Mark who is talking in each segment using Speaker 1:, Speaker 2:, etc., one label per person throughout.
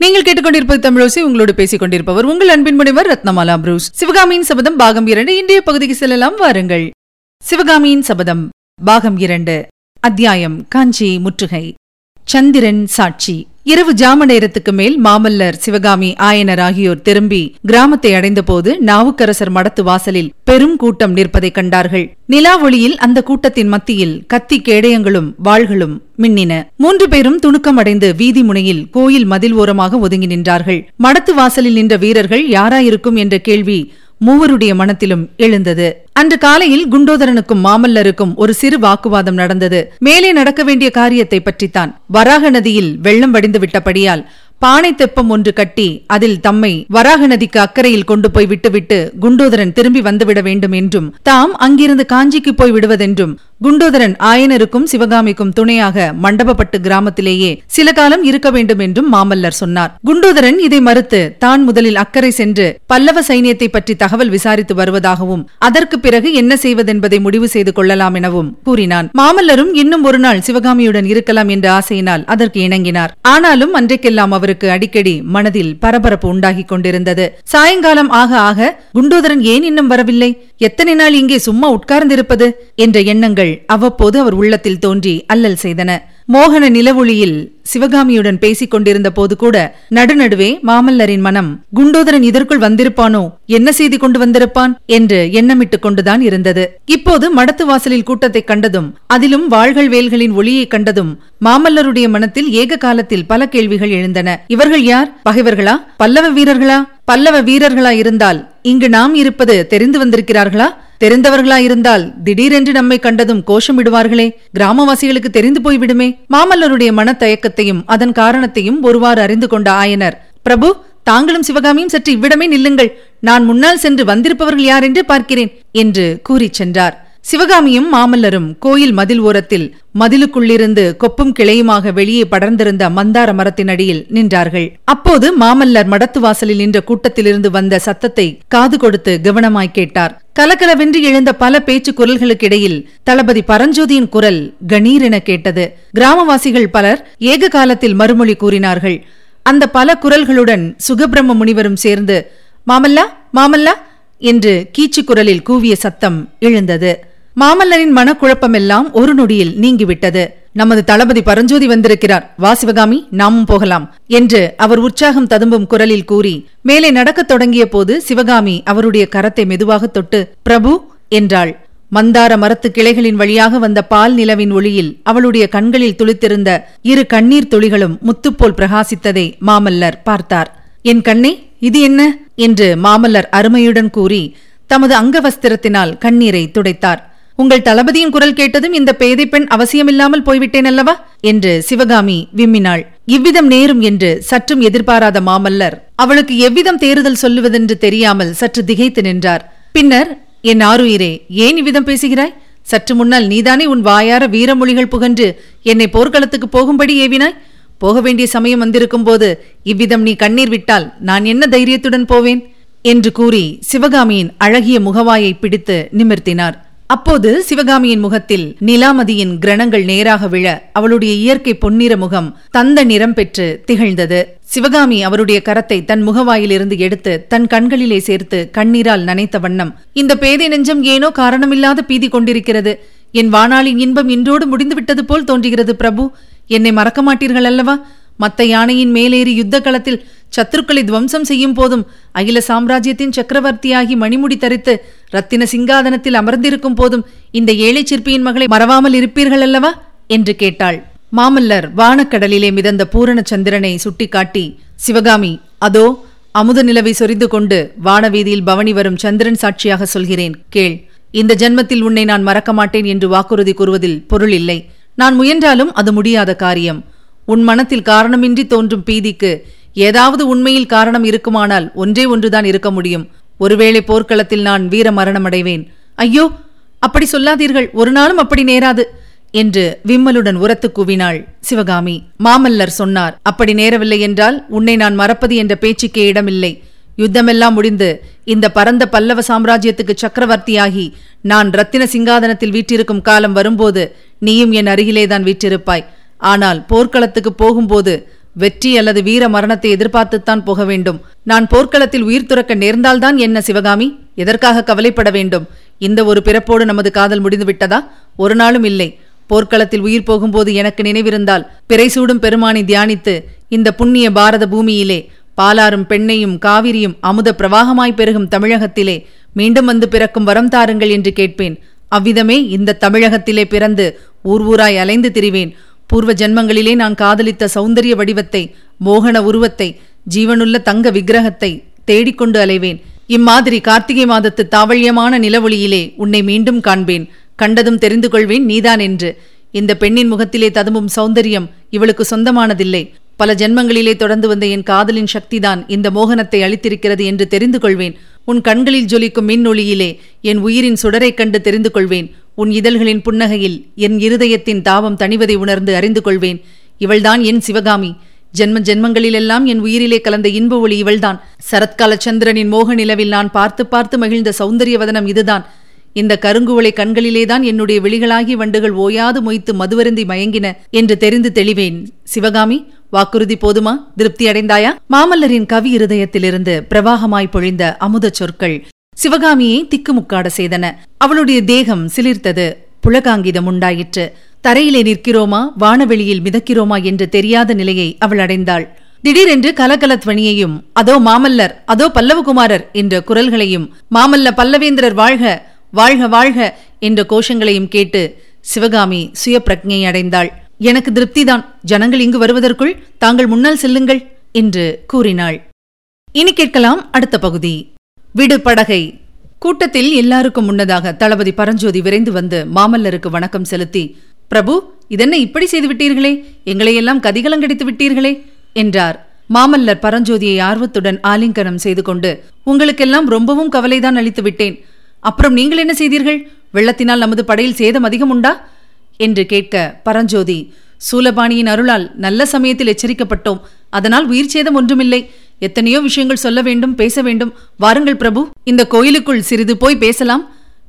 Speaker 1: நீங்கள் கேட்டுக்கொண்டிருப்பது தமிழோசி உங்களோடு பேசிக் கொண்டிருப்பவர் உங்கள் அன்பின் முனைவர் ரத்னமாலா புரூஸ். சிவகாமியின் சபதம் பாகம் இரண்டு. இன்றைய பகுதிக்கு செல்லலாம். வாருங்கள். சிவகாமியின் சபதம் பாகம் இரண்டு. அத்தியாயம். காஞ்சி முற்றுகை. சந்திரன் சாட்சி. இரவு ஜாம நேரத்துக்கு மேல் மாமல்லர் சிவகாமி ஆயனர் ஆகியோர் திரும்பி கிராமத்தை அடைந்தபோது நாவுக்கரசர் மடத்து வாசலில் பெரும் கூட்டம் நிற்பதைக் கண்டார்கள். நிலா ஒளியில் அந்த கூட்டத்தின் மத்தியில் கத்தி கேடயங்களும் வாள்களும் மின்னின. மூன்று பேரும் துணுக்கமடைந்து வீதி முனையில் கோயில் மதில் ஓரமாக ஒதுங்கி நின்றார்கள். மடத்து வாசலில் நின்ற வீரர்கள் யாராயிருக்கும் என்ற கேள்வி மூவருடைய மனத்திலும் எழுந்தது. அன்று காலையில் குண்டோதரனுக்கும் மாமல்லருக்கும் ஒரு சிறு வாக்குவாதம் நடந்தது. மேலே நடக்க வேண்டிய காரியத்தை பற்றித்தான். வராக நதியில் வெள்ளம் வடிந்து விட்டபடியால் பானை தெப்பம் ஒன்று கட்டி அதில் தம்மை வராக நதிக்கு அக்கறையில் கொண்டு போய் விட்டுவிட்டு குண்டோதரன் திரும்பி வந்துவிட வேண்டும் என்றும் தாம் அங்கிருந்து காஞ்சிக்கு போய் விடுவதென்றும் குண்டோதரன் ஆயனருக்கும் சிவகாமிக்கும் துணையாக மண்டபப்பட்டு கிராமத்திலேயே சில காலம் இருக்க வேண்டும் என்றும் மாமல்லர் சொன்னார். குண்டோதரன் இதை மறுத்து தான் முதலில் அக்கறை சென்று பல்லவ சைனியத்தை பற்றி தகவல் விசாரித்து வருவதாகவும் அதற்கு பிறகு என்ன செய்வதென்பதை முடிவு செய்து கொள்ளலாம் எனவும் கூறினான். மாமல்லரும் இன்னும் ஒரு நாள் சிவகாமியுடன் இருக்கலாம் என்ற ஆசையினால் அதற்கு இணங்கினார். ஆனாலும் அன்றைக்கெல்லாம் அவருக்கு அடிக்கடி மனதில் பரபரப்பு உண்டாகிக் கொண்டிருந்தது. சாயங்காலம் ஆக ஆக குண்டோதரன் ஏன் இன்னும் வரவில்லை? எத்தனை நாள் இங்கே சும்மா உட்கார்ந்திருப்பது? என்ற எண்ணங்கள் அவ்வப்போது அவர் உள்ளத்தில் தோன்றி அல்லல் செய்தன. மோகன நிலவொளியில் சிவகாமியுடன் பேசிக் கொண்டிருந்த போது கூட நடுநடுவே மாமல்லரின் மனம் குண்டோதரன் இதற்குள் வந்திருப்பானோ? என்ன செய்தி கொண்டு வந்திருப்பான்? என்று எண்ணமிட்டுக் கொண்டுதான் இருந்தது. இப்போது மடத்து வாசலில் கூட்டத்தை கண்டதும் அதிலும் வாள்கள் வேல்களின் ஒளியை கண்டதும் மாமல்லருடைய மனத்தில் ஏக காலத்தில் பல கேள்விகள் எழுந்தன. இவர்கள் யார்? பகைவர்களா? பல்லவ வீரர்களா? பல்லவ வீரர்களா இருந்தால் இங்கு நாம் இருப்பது தெரிந்து வந்திருக்கிறார்களா? தெரிந்தவர்களாயிருந்தால் திடீரென்று நம்மை கண்டதும் கோஷமிடுவார்களே. கிராமவாசிகளுக்கு தெரிந்து போய்விடுமே மாமல்லருடைய மனத்தயக்கத்தையும் அதன் காரணத்தையும் ஒருவாறு அறிந்து கொண்ட ஆயனர் பிரபு தாங்களும் சிவகாமியும் சற்று இவ்விடமே நில்லுங்கள். நான் முன்னால் சென்று வந்திருப்பவர்கள் யார் என்று பார்க்கிறேன் என்று கூறிச் சென்றார். சிவகாமியும் மாமல்லரும் கோயில் மதில் ஓரத்தில் மதிலுக்குள்ளிருந்து கொப்பும் கிளையுமாக வெளியே படர்ந்திருந்த மந்தார மரத்தின் அடியில் நின்றார்கள். அப்போது மாமல்லர் மடத்து வாசலில் நின்ற கூட்டத்திலிருந்து வந்த சத்தத்தை காது கொடுத்து கவனமாய் கேட்டார். கலகலவென்று எழுந்த பல பேச்சு குரல்களுக்கிடையில் தளபதி பரஞ்சோதியின் குரல் கணீர் என கேட்டது. கிராமவாசிகள் பலர் ஏக காலத்தில் மறுமொழி கூறினார்கள். அந்த பல குரல்களுடன் சுகபிரம்ம முனிவரும் சேர்ந்து மாமல்லா மாமல்லா என்று கீச்சு குரலில் கூவிய சத்தம் எழுந்தது. மாமல்லரின் மனக்குழப்பமெல்லாம் ஒரு நொடியில் நீங்கிவிட்டது. நமது தளபதி பரஞ்சோதி வந்திருக்கிறார். வா சிவகாமி நாமும் போகலாம் என்று அவர் உற்சாகம் ததும்பும் குரலில் கூறி மேலே நடக்கத் தொடங்கிய போது சிவகாமி அவருடைய கரத்தை மெதுவாக தொட்டு பிரபு என்றாள். மந்தார மரத்து கிளைகளின் வழியாக வந்த பால் நிலவின் ஒளியில் அவளுடைய கண்களில் துளித்திருந்த இரு கண்ணீர் துளிகளும் முத்துப்போல் பிரகாசித்ததை மாமல்லர் பார்த்தார். என் கண்ணே இது என்ன? என்று மாமல்லர் அருமையுடன் கூறி தமது அங்கவஸ்திரத்தினால் கண்ணீரை துடைத்தார். உங்கள் தளபதியின் குரல் கேட்டதும் இந்த பேதை பெண் அவசியமில்லாமல் போய்விட்டேன் அல்லவா? என்று சிவகாமி விம்மினாள். இவ்விதம் நேரும் என்று சற்றும் எதிர்பாராத மாமல்லர் அவளுக்கு எவ்விதம் தேறுதல் சொல்லுவதென்று தெரியாமல் சற்று திகைத்து நின்றார். பின்னர் என் ஆருயிரே ஏன் இவ்விதம் பேசுகிறாய்? சற்று முன்னால் நீதானே உன் வாயார வீரமொழிகள் புகன்று என்னை போர்க்களத்துக்கு போகும்படி ஏவினாய்? போக வேண்டிய சமயம் வந்திருக்கும் போது இவ்விதம் நீ கண்ணீர் விட்டால் நான் என்ன தைரியத்துடன் போவேன்? என்று கூறி சிவகாமியின் அழகிய முகவாயை பிடித்து நிமிர்த்தினார். அப்போது சிவகாமியின் முகத்தில் நிலாமதியின் கிரணங்கள் நேராக விழ அவளுடைய இயற்கை பொன்னிற முகம் தந்த நிறம் பெற்று திகழ்ந்தது. சிவகாமி அவருடைய கரத்தை தன் முகவாயிலிருந்து எடுத்து தன் கண்களிலே சேர்த்து கண்ணீரால் நனைத்த வண்ணம் இந்த பேதை நெஞ்சம் ஏனோ காரணமில்லாத பீதி கொண்டிருக்கிறது. என் வாணாளின் இன்பம் இன்றோடு முடிந்துவிட்டது போல் தோன்றுகிறது பிரபு. என்னை மறக்க மாட்டீர்கள் அல்லவா மத்த யானையின் மேலேறி யுத்த களத்தில் சத்துருக்களை துவம்சம் செய்யும் போதும் அகில சாம்ராஜ்யத்தின் சக்கரவர்த்தியாகி மணிமுடி தரித்து ரத்தின சிங்காதனத்தில் அமர்ந்திருக்கும் போதும் இந்த ஏழை சிற்பியின் மகளை மறவாமல் இருப்பீர்கள் அல்லவா? என்று கேட்டாள். மாமல்லர் வானக்கடலிலே மிதந்த பூரண சந்திரனை சுட்டிக்காட்டி சிவகாமி அதோ அமுத நிலவை சொரிந்து கொண்டு வானவீதியில் பவனி வரும் சந்திரன் சாட்சியாக சொல்கிறேன் கேள். இந்த ஜென்மத்தில் உன்னை நான் மறக்க மாட்டேன் என்று வாக்குறுதி கூறுவதில் பொருள் இல்லை. நான் முயன்றாலும் அது முடியாத காரியம். உன் மனத்தில் காரணமின்றி தோன்றும் பீதிக்கு ஏதாவது உண்மையில் காரணம் இருக்குமானால் ஒன்றே ஒன்றுதான் இருக்க முடியும். ஒருவேளை போர்க்களத்தில் நான் வீர மரணமடைவேன். ஐயோ அப்படி சொல்லாதீர்கள். ஒரு நாளும் அப்படி நேராது என்று விம்மலுடன் உரத்து கூவினாள் சிவகாமி. மாமல்லர் சொன்னார் அப்படி நேரவில்லை என்றால் உன்னை நான் மறப்பது என்ற பேச்சுக்கே இடமில்லை. யுத்தமெல்லாம் முடிந்து இந்த பரந்த பல்லவ சாம்ராஜ்யத்துக்கு சக்கரவர்த்தியாகி நான் ரத்தின சிங்காதனத்தில் வீற்றிருக்கும் காலம் வரும்போது நீயும் என் அருகிலேதான் வீற்றிருப்பாய். ஆனால் போர்க்களத்துக்கு போகும்போது வெற்றி அல்லது வீர மரணத்தை எதிர்பார்த்துத்தான் போக வேண்டும். நான் போர்க்களத்தில் உயிர் துறக்க நேர்ந்தால்தான் என்ன சிவகாமி? எதற்காக கவலைப்பட வேண்டும்? இந்த ஒரு பிறப்போடு நமது காதல் முடிந்து விட்டதா? ஒரு நாளும் இல்லை. போர்க்களத்தில் உயிர் போகும்போது எனக்கு நினைவிருந்தால் பிறைசூடும் பெருமானை தியானித்து இந்த புண்ணிய பாரத பூமியிலே பாலாறும் பெண்ணையும் காவிரியும் அமுத பிரவாகமாய் பெருகும் தமிழகத்திலே மீண்டும் வந்து பிறக்கும் வரம் தாருங்கள் என்று கேட்பேன். அவ்விதமே இந்த தமிழகத்திலே பிறந்து ஊர் ஊராய் அலைந்து திரிவேன். பூர்வ ஜன்மங்களிலே நான் காதலித்த சௌந்தரிய வடிவத்தை மோகன உருவத்தை ஜீவனுள்ள தங்க விக்கிரகத்தை தேடிக்கொண்டு அலைவேன். இம்மாதிரி கார்த்திகை மாதத்து தாவழியமான நிலவொளியிலே உன்னை மீண்டும் காண்பேன். கண்டதும் தெரிந்து கொள்வேன் நீதான் என்று. இந்த பெண்ணின் முகத்திலே ததும்பும் சௌந்தரியம் இவளுக்கு சொந்தமானதில்லை. பல ஜென்மங்களிலே தொடர்ந்து வந்த என் காதலின் சக்திதான் இந்த மோகனத்தை அளித்திருக்கிறது என்று தெரிந்து கொள்வேன். உன் கண்களில் ஜொலிக்கும் மின்னொளியிலே என் உயிரின் சுடரைக் கண்டு தெரிந்து கொள்வேன். உன் இதழ்களின் புன்னகையில் என் இருதயத்தின் தாபம் தணிவதை உணர்ந்து அறிந்து கொள்வேன். இவள்தான் என் சிவகாமி. ஜென்ம ஜென்மங்களிலெல்லாம் என் உயிரிலே கலந்த இன்ப ஒளி இவள்தான். சரத்கால சந்திரனின் மோக நிலவில் நான் பார்த்து பார்த்து மகிழ்ந்த சௌந்தரியவதனம் இதுதான். இந்த கருங்குவளை கண்களிலேதான் என்னுடைய விழிகளாகி வண்டுகள் ஓயாது மொய்த்து மதுவருந்தி மயங்கின என்று தெரிந்து தெளிவேன். சிவகாமி வாக்குறுதி போதுமா? திருப்தி அடைந்தாயா? மாமல்லரின் கவி இருதயத்திலிருந்து பிரவாகமாய் பொழிந்த அமுதச் சொற்கள். சிவகாமியை திக்குமுக்காட செய்தன. அவளுடைய தேகம் சிலிர்த்தது. புலகாங்கிதம் உண்டாயிற்று. தரையிலே நிற்கிறோமா? வானவெளியில் மிதக்கிறோமா என்று தெரியாத நிலையை அவள் அடைந்தாள். திடீரென்று கலகலத்வனியையும் அதோ மாமல்லர் அதோ பல்லவகுமாரர் என்ற குரல்களையும் மாமல்ல பல்லவேந்திரர் வாழ்க வாழ்க வாழ்க என்ற கோஷங்களையும் கேட்டு சிவகாமி சுய பிரஜையை அடைந்தாள். எனக்கு திருப்திதான். ஜனங்கள் இங்கு வருவதற்குள் தாங்கள் முன்னால் செல்லுங்கள் என்று கூறினாள். இனி கேட்கலாம் அடுத்த பகுதி. விடு படகை கூட்டத்தில் எல்லாருக்கும் முன்னதாக தளபதி பரஞ்சோதி விரைந்து வந்து மாமல்லருக்கு வணக்கம் செலுத்தி பிரபு இதென்ன இப்படி செய்து விட்டீர்களே? எங்களையெல்லாம் கதிகலங்கடித்து விட்டீர்களே? என்றார். மாமல்லர் பரஞ்சோதியை ஆர்வத்துடன் ஆலிங்கனம் செய்து கொண்டு உங்களுக்கெல்லாம் ரொம்பவும் கவலைதான் அளித்து விட்டேன். அப்புறம் நீங்கள் என்ன செய்தீர்கள்? வெள்ளத்தினால் நமது படையில் சேதம் அதிகம் உண்டா? என்று கேட்க பரஞ்சோதி சூலபாணியின் அருளால் நல்ல சமயத்தில் எச்சரிக்கப்பட்டோம். அதனால் உயிர் சேதம் ஒன்றுமில்லை. எத்தனையோ விஷயங்கள் சொல்ல வேண்டும் பேச வேண்டும். வாருங்கள் பிரபு இந்த கோயிலுக்குள் சிறிது போய் பேசலாம்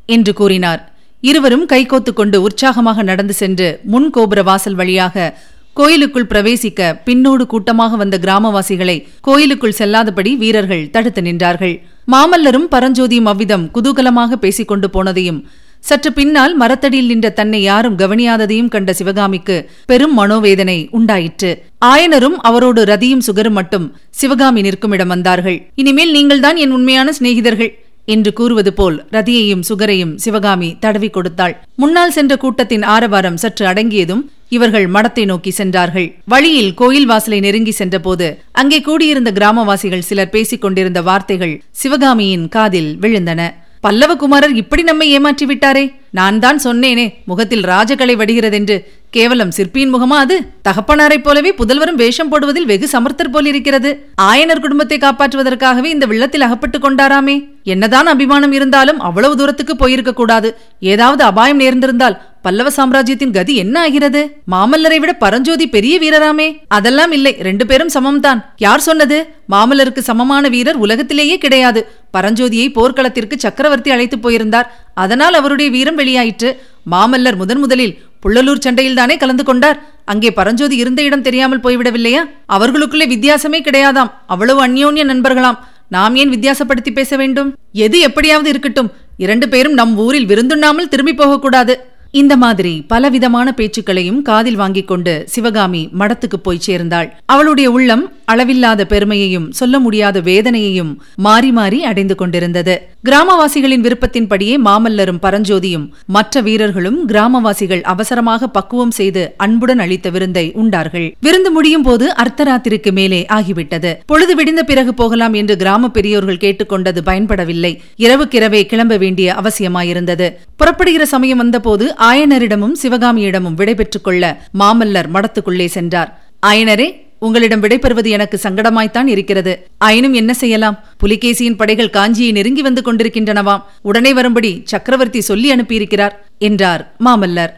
Speaker 1: என்று கூறினார். இருவரும் கைகோத்துக் கொண்டு உற்சாகமாக நடந்து சென்று முன் கோபுர வாசல் வழியாக கோயிலுக்குள் பிரவேசிக்க பின்னோடு கூட்டமாக வந்த கிராமவாசிகளை கோயிலுக்குள் செல்லாதபடி வீரர்கள் தடுத்து நின்றார்கள். மாமல்லரும் பரஞ்சோதியும் அவ்விதம் குதூகலமாக பேசிக் கொண்டு போனதையும் சற்று பின்னால் மரத்தடியில் நின்ற தன்னை யாரும் கவனியாததையும் கண்ட சிவகாமிக்கு பெரும் மனோவேதனை உண்டாயிற்று. ஆயனரும் அவரோடு ரதியும் சுகரும் மட்டும் சிவகாமி நிற்கும் இடம் வந்தார்கள். இனிமேல் நீங்கள்தான் என் உண்மையான சிநேகிதர்கள் என்று கூறுவது போல் ரதியையும் சுகரையும் சிவகாமி தடவி கொடுத்தாள். முன்னால் சென்ற கூட்டத்தின் ஆரவாரம் சற்று அடங்கியதும் இவர்கள் மடத்தை நோக்கி சென்றார்கள். வழியில் கோயில் வாசலை நெருங்கி சென்றபோது அங்கே கூடியிருந்த கிராமவாசிகள் சிலர் பேசிக் கொண்டிருந்த வார்த்தைகள் சிவகாமியின் காதில் விழுந்தன. பல்லவகுமாரர் இப்படி நம்மை ஏமாற்றி விட்டாரே நான் தான் சொன்னேனே முகத்தில் ராஜகலை வடிகிறதென்று கேவலம் சிற்பியின் முகமா அது? தகப்பனாரைப் போலவே புதல்வரும் வேஷம் போடுவதில் வெகு சமர்த்தர் போலிருக்கிறது. ஆயனர் குடும்பத்தை காப்பாற்றுவதற்காகவே இந்த வெள்ளத்தில் அகப்பட்டுக் கொண்டாராமே. என்னதான் அபிமானம் இருந்தாலும் அவ்வளவு தூரத்துக்கு போயிருக்க கூடாது. ஏதாவது அபாயம் நேர்ந்திருந்தால் பல்லவ சாம்ராஜ்யத்தின் கதி என்ன ஆகிறது? மாமல்லரை விட பரஞ்சோதி பெரிய வீரராமே. அதெல்லாம் இல்லை ரெண்டு பேரும் சமம்தான். யார் சொன்னது? மாமல்லருக்கு சமமான வீரர் உலகத்திலேயே கிடையாது. பரஞ்சோதியை போர்க்களத்திற்கு சக்கரவர்த்தி அழைத்து போயிருந்தார். அதனால் அவருடைய வீரம் வெளியாயிற்று. மாமல்லர் முதன் முதலில் புள்ளலூர் சண்டையில்தானே கலந்து கொண்டார்? அங்கே பரஞ்சோதி இருந்த இடம் தெரியாமல் போய்விடவில்லையா? அவர்களுக்குள்ளே வித்தியாசமே கிடையாதாம். அவ்வளவு அந்யோன்ய நண்பர்களாம். நாம் ஏன் வித்தியாசப்படுத்தி பேச வேண்டும்? எது எப்படியாவது இருக்கட்டும். இரண்டு பேரும் நம் ஊரில் விருந்துண்ணாமல் திரும்பி போகக்கூடாது. இந்த மாதிரி பலவிதமான பேச்சுக்களையும் காதில் வாங்கிக் கொண்டு சிவகாமி மடத்துக்கு போய் சேர்ந்தாள். அவளுடைய உள்ளம் அளவில்லாத பெருமையையும் சொல்ல முடியாத வேதனையையும் மாறி மாறி அடைந்து கொண்டிருந்தது. கிராமவாசிகளின் விருப்பத்தின்படியே மாமல்லரும் பரஞ்சோதியும் மற்ற வீரர்களும் கிராமவாசிகள் அவசரமாக பக்குவம் செய்து அன்புடன் அளித்த விருந்தை உண்டார்கள். விருந்து முடியும் போது அர்த்தராத்திரிக்கு மேலே ஆகிவிட்டது. பொழுது விடிந்த பிறகு போகலாம் என்று கிராம பெரியோர்கள் கேட்டுக்கொண்டது பயன்படவில்லை. இரவுக்கிரவே கிளம்ப வேண்டிய அவசியமாயிருந்தது. புறப்படுகிற சமயம் வந்தபோது ஆயனரிடமும் சிவகாமியிடமும் விடைபெற்றுக் கொள்ள மாமல்லர் மடத்துக்குள்ளே சென்றார். ஆயனரே உங்களிடம் விடைபெறுவது எனக்கு சங்கடமாய்த்தான் இருக்கிறது. ஆயினும் என்ன செய்யலாம்? புலிகேசியின் படைகள் காஞ்சியை நெருங்கி வந்து கொண்டிருக்கின்றனவாம். உடனே வரும்படி சக்கரவர்த்தி சொல்லி அனுப்பியிருக்கிறார் என்றார் மாமல்லர்.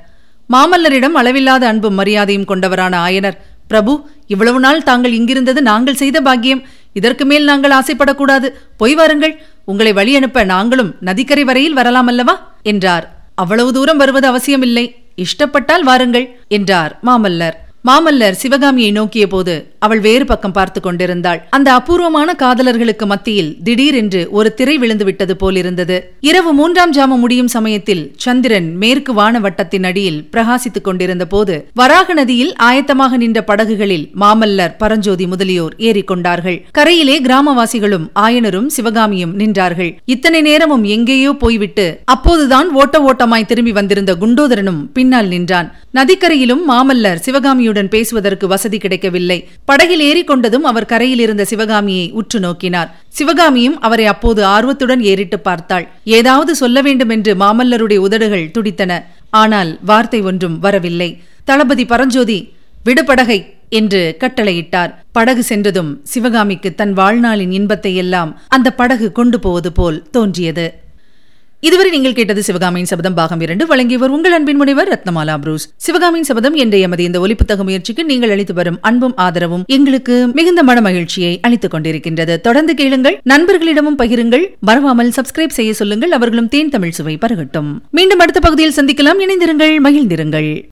Speaker 1: மாமல்லரிடம் அளவில்லாத அன்பும் மரியாதையும் கொண்டவரான ஆயனர் பிரபு இவ்வளவு நாள் தாங்கள் இங்கிருந்தது நாங்கள் செய்த பாக்கியம். இதற்கு மேல் நாங்கள் ஆசைப்படக்கூடாது. போய் வாருங்கள். உங்களை வழி அனுப்ப நாங்களும் நதிக்கரை வரையில் வரலாம் அல்லவா? என்றார். அவ்வளவு தூரம் வருவது அவசியமில்லை. இஷ்டப்பட்டால் வாருங்கள் என்றார் மாமல்லர். மாமல்லர் சிவகாமியை நோக்கிய போது அவள் வேறு பக்கம் பார்த்து கொண்டிருந்தாள். அந்த அபூர்வமான காதலர்களுக்கு மத்தியில் திடீரென்று ஒரு திரை விழுந்து விட்டது போலிருந்தது. இரவு மூன்றாம் ஜாமம் முடியும் சமயத்தில் சந்திரன் மேற்கு வான வட்டத்தின் அடியில் பிரகாசித்துக் கொண்டிருந்த போது வராக நதியில் ஆயத்தமாக நின்ற படகுகளில் மாமல்லர் பரஞ்சோதி முதலியோர் ஏறிக்கொண்டார்கள் கரையிலே கிராமவாசிகளும் ஆயனரும் சிவகாமியும் நின்றார்கள். இத்தனை நேரமும் எங்கேயோ போய்விட்டு அப்போதுதான் ஓட்ட ஓட்டமாய் திரும்பி வந்திருந்த குண்டோதரனும் பின்னால் நின்றான். நதிக்கரையிலும் மாமல்லர் சிவகாமியுடன் பேசுவதற்கு வசதி கிடைக்கவில்லை. படகில் ஏறிக்கொண்டதும் அவர் கரையில் இருந்த சிவகாமியை உற்று நோக்கினார். சிவகாமியும் அவரை அப்போது ஆர்வத்துடன் ஏறிட்டு பார்த்தாள். ஏதாவது சொல்ல வேண்டும் என்று மாமல்லருடைய உதடுகள் துடித்தன. ஆனால் வார்த்தை ஒன்றும் வரவில்லை. தளபதி பரஞ்சோதி விடுபடகை என்று கட்டளையிட்டார். படகு சென்றதும் சிவகாமிக்கு தன் வாழ்நாளின் இன்பத்தை எல்லாம் அந்த படகு கொண்டு போவது போல் தோன்றியது. இதுவரை நீங்கள் கேட்டது சிவகாமியின் சபதம். பாகம் இரண்டு வழங்கியவர் உங்கள் அன்பின் முனைவர் ரத்னமாலா புரூஸ். சிவகாமியின் சபதம் என்ற எமது இந்த ஒலிப்புத்தக முயற்சிக்கு நீங்கள் அளித்து வரும் அன்பும் ஆதரவும் எங்களுக்கு மிகுந்த மன மகிழ்ச்சியை அளித்துக் கொண்டிருக்கின்றது. தொடர்ந்து கேளுங்கள் நண்பர்களிடமும் பகிருங்கள் மறவாமல் சப்ஸ்கிரைப் செய்ய சொல்லுங்கள் அவர்களும் தேன் தமிழ் சுவை பருகட்டும். மீண்டும் அடுத்த பகுதியில் சந்திக்கலாம். இணைந்திருங்கள் மகிழ்ந்திருங்கள்.